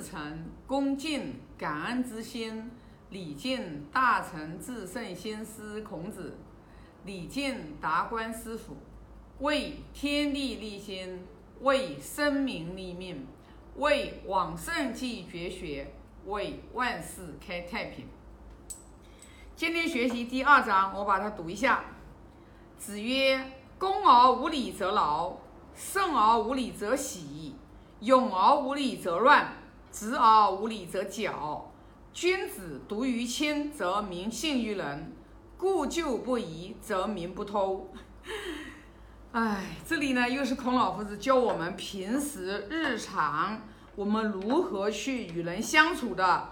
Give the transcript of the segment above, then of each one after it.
至诚、恭敬、感恩之心，礼敬大成至圣先师孔子，礼敬达观师傅，为天地立心，为生民立命，为往圣继绝学，为万世开太平。今天学习第二章，我把它读一下。子曰：“恭而无礼则劳，慎而无礼则喜，勇而无礼则乱，直而无礼则绞。君子笃于亲，则民信于仁；故旧不移，则民不偷。”哎，这里呢又是孔老夫子教我们平时日常我们如何去与人相处的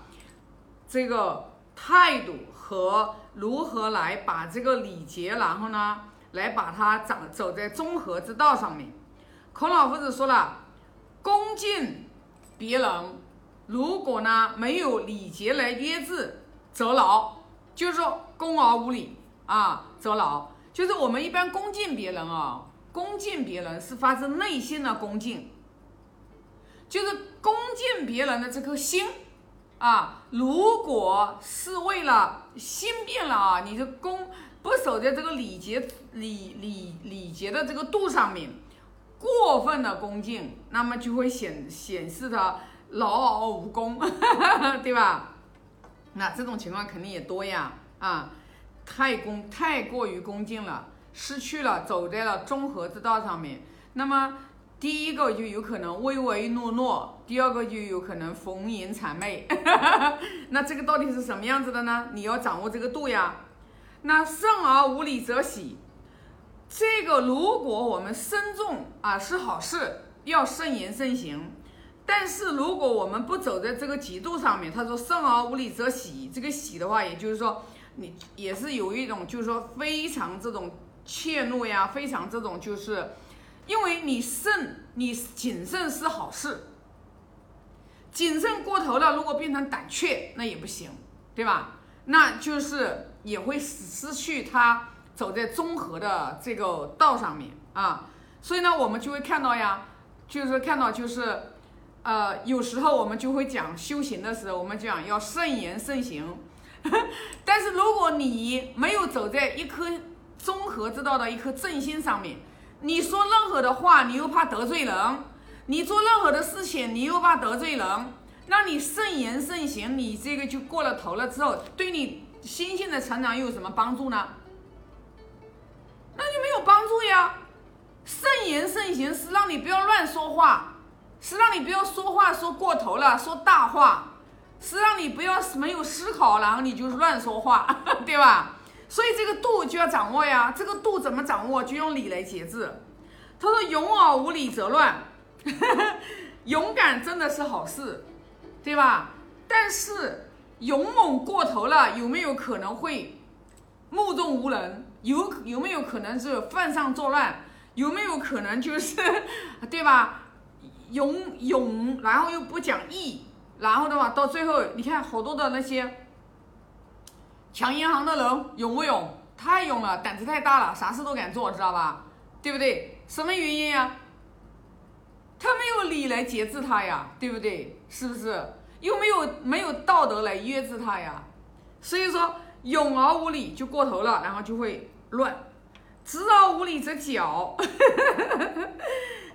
这个态度和如何来把这个礼节，然后呢？来把它走走在中和之道上面。孔老夫子说了，恭敬别人，如果呢没有礼节来约制，则劳，就是说恭而无礼啊，则劳。就是我们一般恭敬别人啊，恭敬别人是发自内心的恭敬，就是恭敬别人的这颗心啊。如果是为了心变了啊，你就恭。不守在这个礼节礼礼礼节的这个度上面，过分的恭敬，那么就会显显示他劳而无功，对吧？那这种情况肯定也多呀，啊，太恭太过于恭敬了，失去了走在了中和之道上面。那么第一个就有可能唯唯诺诺，第二个就有可能逢迎谄媚。那这个到底是什么样子的呢？你要掌握这个度呀。那慎而无礼则喜，这个如果我们慎重啊是好事，要慎言慎行。但是如果我们不走在这个极度上面，他说慎而无礼则喜，这个喜的话，也就是说你也是有一种就是说非常这种怯懦呀，非常这种就是，因为你慎你谨慎是好事，谨慎过头了，如果变成胆怯，那也不行，对吧？那就是也会失去他走在综合的这个道上面啊，所以呢，我们就会看到呀，就是看到就是，呃，有时候我们就会讲修行的时候，我们讲要慎言慎行，但是如果你没有走在一颗综合之道的一颗正心上面，你说任何的话，你又怕得罪人，你做任何的事情，你又怕得罪人。那你慎言慎行，你这个就过了头了之后，对你心性的成长又有什么帮助呢？那就没有帮助呀。慎言慎行是让你不要乱说话，是让你不要说话说过头了，说大话，是让你不要没有思考，然后你就乱说话，对吧？所以这个度就要掌握呀。这个度怎么掌握？就用理来节制。他说：“勇而无礼则乱。”勇敢真的是好事。对吧？但是勇猛过头了，有没有可能会目中无人？有有没有可能是犯上作乱？有没有可能就是 对吧？勇勇，然后又不讲义，然后的话到最后，你看好多的那些抢银行的人勇不勇？太勇了，胆子太大了，啥事都敢做，知道吧？对不对？什么原因呀？他没有理来节制他呀，对不对？是不是？又没有没有道德来约制他呀？所以说勇而无礼就过头了，然后就会乱。直而无礼则绞。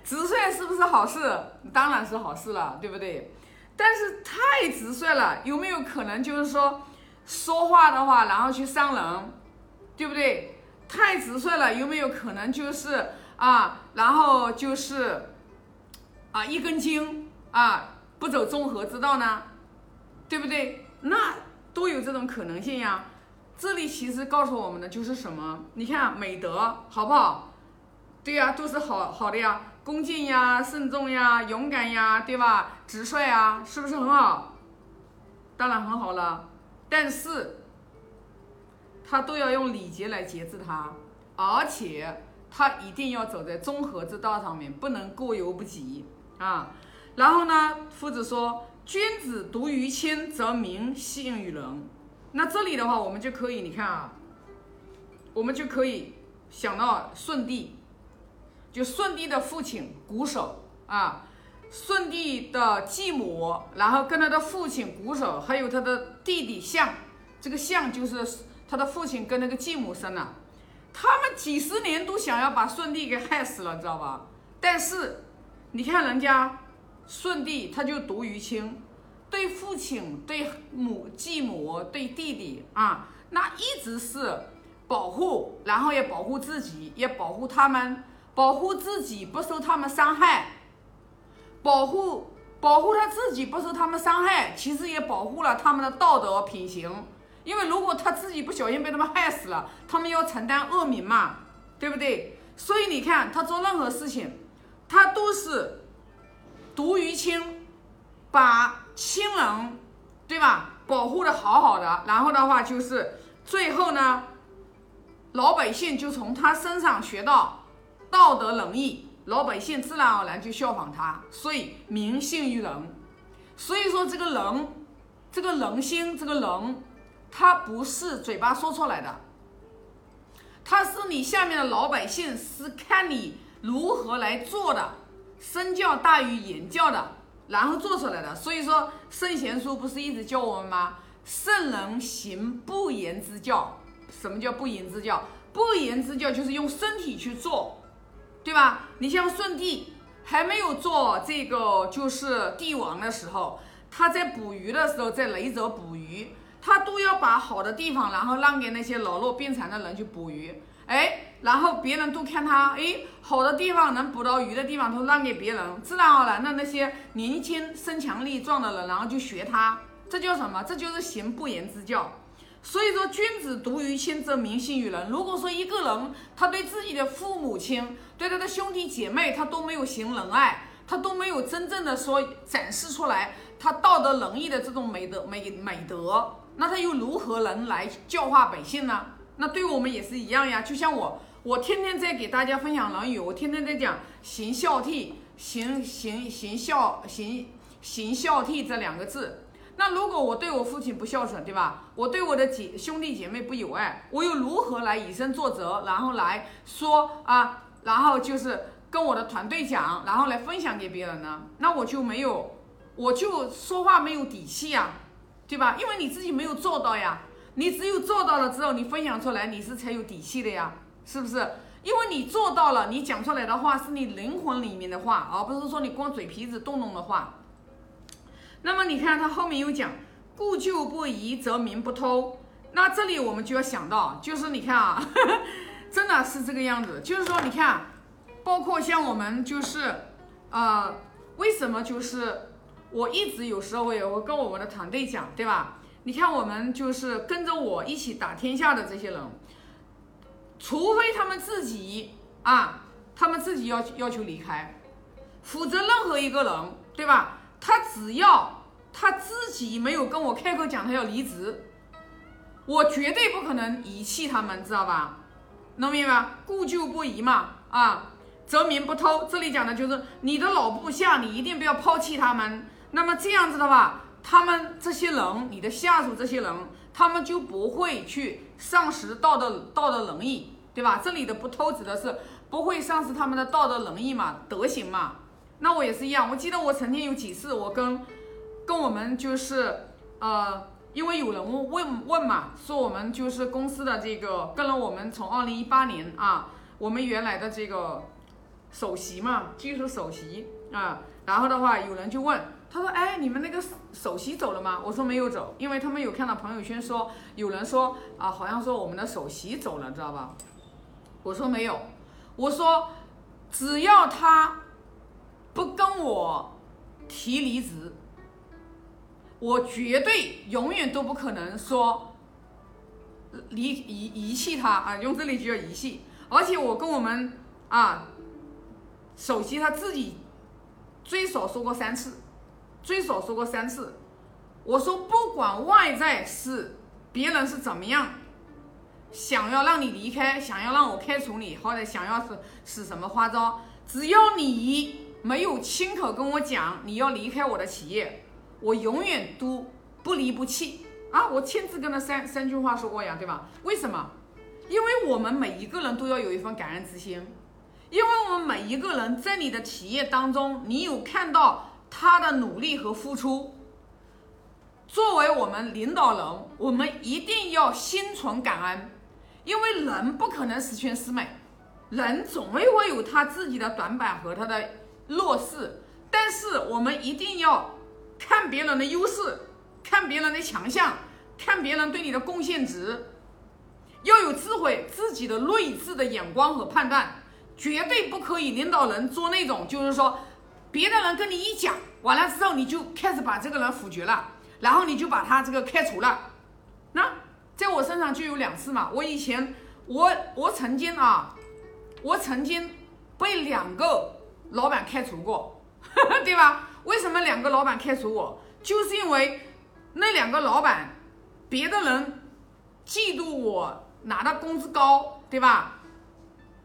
直率是不是好事？当然是好事了，对不对？但是太直率了，有没有可能就是说说话的话，然后去伤人，对不对？太直率了，有没有可能就是啊，然后就是。啊，一根筋啊，不走综合之道呢，对不对？那都有这种可能性呀。这里其实告诉我们的就是什么？你看美德好不好？对呀，都是好好的呀，恭敬呀，慎重呀，勇敢呀，对吧？直率啊，是不是很好？当然很好了，但是他都要用礼节来节制他，而且他一定要走在综合之道上面，不能过犹不及。啊，然后呢？夫子说：“君子独于亲，则民信于仁。”那这里的话，我们就可以，你看啊，我们就可以想到舜帝，就舜帝的父亲瞽叟啊，舜帝的继母，然后跟他的父亲瞽叟，还有他的弟弟象，这个象就是他的父亲跟那个继母生的。他们几十年都想要把舜帝给害死了，你知道吧？但是你看人家舜帝，他就独于亲，对父亲、对母、继母、对弟弟啊，那一直是保护，然后也保护自己，也保护他们，保护自己不受他们伤害。保护保护他自己不受他们伤害，其实也保护了他们的道德品行。因为如果他自己不小心被他们害死了，他们要承担恶名嘛，对不对？所以你看他做任何事情，他都是独于亲，把亲人，对吧？保护的好好的，然后的话就是最后呢，老百姓就从他身上学到道德仁义。老百姓自然而然就效仿他，所以民信于仁。所以说这个人，这个人心，这个人，他不是嘴巴说出来的，他是你下面的老百姓是看你如何来做的，身教大于言教的，然后做出来的。所以说圣贤书不是一直教我们吗？圣人行不言之教。什么叫不言之教？不言之教就是用身体去做。对吧？你像舜帝还没有做这个就是帝王的时候，他在捕鱼的时候，在雷泽捕鱼，他都要把好的地方，然后让给那些老弱病残的人去捕鱼。哎，然后别人都看他，哎，好的地方能捕到鱼的地方都让给别人，自然而然的那些年轻身强力壮的人，然后就学他。这叫什么？这就是行不言之教。所以说，君子独于亲则民信于人。如果说一个人他对自己的父母亲、对他的兄弟姐妹，他都没有行仁爱，他都没有真正的说展示出来他道德仁义的这种美德美美德，那他又如何能来教化百姓呢？那对我们也是一样呀。就像我，我天天在给大家分享《论语》，我天天在讲行孝悌，行行行孝行行孝悌这两个字。那如果我对我父亲不孝顺，对吧？我对我的姐兄弟姐妹不友爱，我又如何来以身作则，然后来说啊，然后就是跟我的团队讲，然后来分享给别人呢？那我就没有，我就说话没有底气呀，对吧？因为你自己没有做到呀，你只有做到了之后，你分享出来，你是才有底气的呀，是不是？因为你做到了，你讲出来的话是你灵魂里面的话，而不是说你光嘴皮子动动的话。那么你看他后面又讲，故旧不移则民不偷。那这里我们就要想到，就是你看啊，真的是这个样子。就是说，你看，包括像我们就是，呃，为什么就是我一直有时候我也会跟我们的团队讲，对吧？你看我们就是跟着我一起打天下的这些人，除非他们自己啊，他们自己要要求离开，否则任何一个人，对吧？他只要他自己没有跟我开口讲他要离职，我绝对不可能遗弃他们，知道吧？能明白吗？故旧不移嘛，啊，则民不偷。这里讲的就是你的老部下，你一定不要抛弃他们。那么这样子的话，他们这些人，你的下属这些人，他们就不会去丧失道德道德仁义，对吧？这里的不偷指的是不会丧失他们的道德仁义嘛，德行嘛。那我也是一样，我记得我曾经有几次，我跟跟我们就是呃，因为有人问问问嘛，说我们就是公司的这个跟了我们从二零一八年啊，我们原来的这个首席嘛，技术首席啊，然后的话有人就问，他说，哎，你们那个首席走了吗？我说没有走，因为他们有看到朋友圈说有人说啊，好像说我们的首席走了，知道吧？我说没有，我说只要他。不跟我提离职，我绝对永远都不可能说离遗遗弃他啊！用这里就叫遗弃。而且我跟我们啊首席他自己最少说过三次，最少说过三次。我说不管外在是别人是怎么样，想要让你离开，想要让我开除你，或者想要是使什么花招，只要你。没有亲口跟我讲你要离开我的企业，我永远都不离不弃啊！我亲自跟他三三句话说过呀，对吧？为什么？因为我们每一个人都要有一份感恩之心，因为我们每一个人在你的企业当中，你有看到他的努力和付出。作为我们领导人，我们一定要心存感恩，因为人不可能十全十美，人总会会有他自己的短板和他的弱势，但是我们一定要看别人的优势，看别人的强项，看别人对你的贡献值，要有智慧，自己的睿智的眼光和判断，绝对不可以领导人做那种，就是说，别的人跟你一讲完了之后，你就开始把这个人否决了。然后你就把他这个开除了，那在我身上就有两次嘛。我以前我我曾经啊，我曾经被两个老板开除过，对吧？为什么两个老板开除我？就是因为那两个老板，别的人嫉妒我拿的工资高，对吧？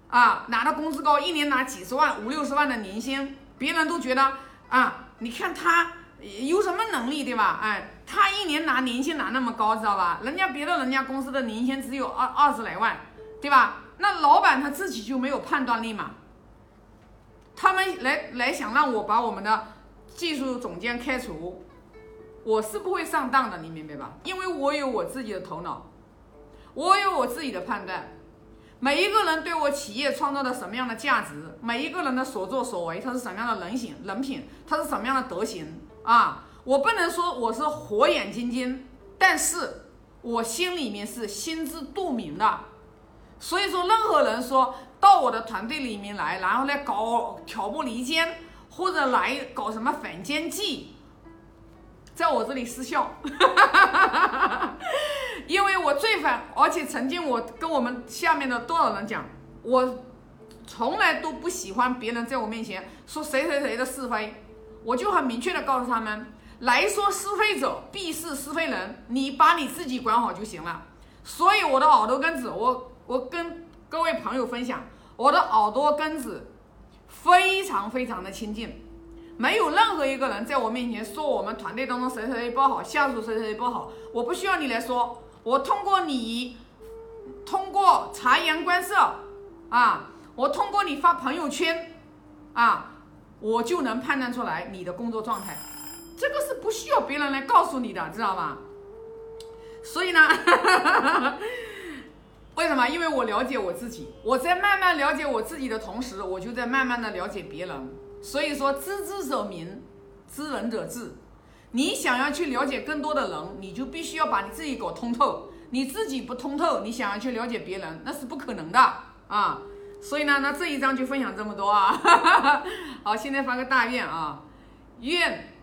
啊，拿的工资高，一年拿几十万、五六十万的年薪，别人都觉得啊，你看他。有什么能力对吧？哎，他一年拿年薪拿那么高，知道吧？人家别的人家公司的年薪只有二二十来万，对吧？那老板他自己就没有判断力嘛？他们来来想让我把我们的技术总监开除，我是不会上当的，你明白吧？因为我有我自己的头脑，我有我自己的判断。每一个人对我企业创造的什么样的价值，每一个人的所作所为，他是什么样的人品，人品，他是什么样的德行。啊，我不能说我是火眼金睛，但是我心里面是心知肚明的。所以说，任何人说到我的团队里面来，然后来搞挑拨离间，或者来搞什么反间计，在我这里失效，因为我最反，而且曾经我跟我们下面的多少人讲，我从来都不喜欢别人在我面前说谁谁谁的是非。我就很明确的告诉他们，来说是非者必是是非人，你把你自己管好就行了。所以我的耳朵根子，我我跟各位朋友分享，我的耳朵根子非常非常的亲近，没有任何一个人在我面前说我们团队当中谁谁谁不好，下属谁谁不好，我不需要你来说，我通过你，通过察言观色啊，我通过你发朋友圈啊。我就能判断出来你的工作状态，这个是不需要别人来告诉你的，知道吗？所以呢，为什么？因为我了解我自己，我在慢慢了解我自己的同时，我就在慢慢的了解别人。所以说，知之者明，知人者智。你想要去了解更多的人，你就必须要把你自己搞通透。你自己不通透，你想要去了解别人，那是不可能的啊。所以呢，那这一章就分享这么多啊。好，现在发个大愿啊，愿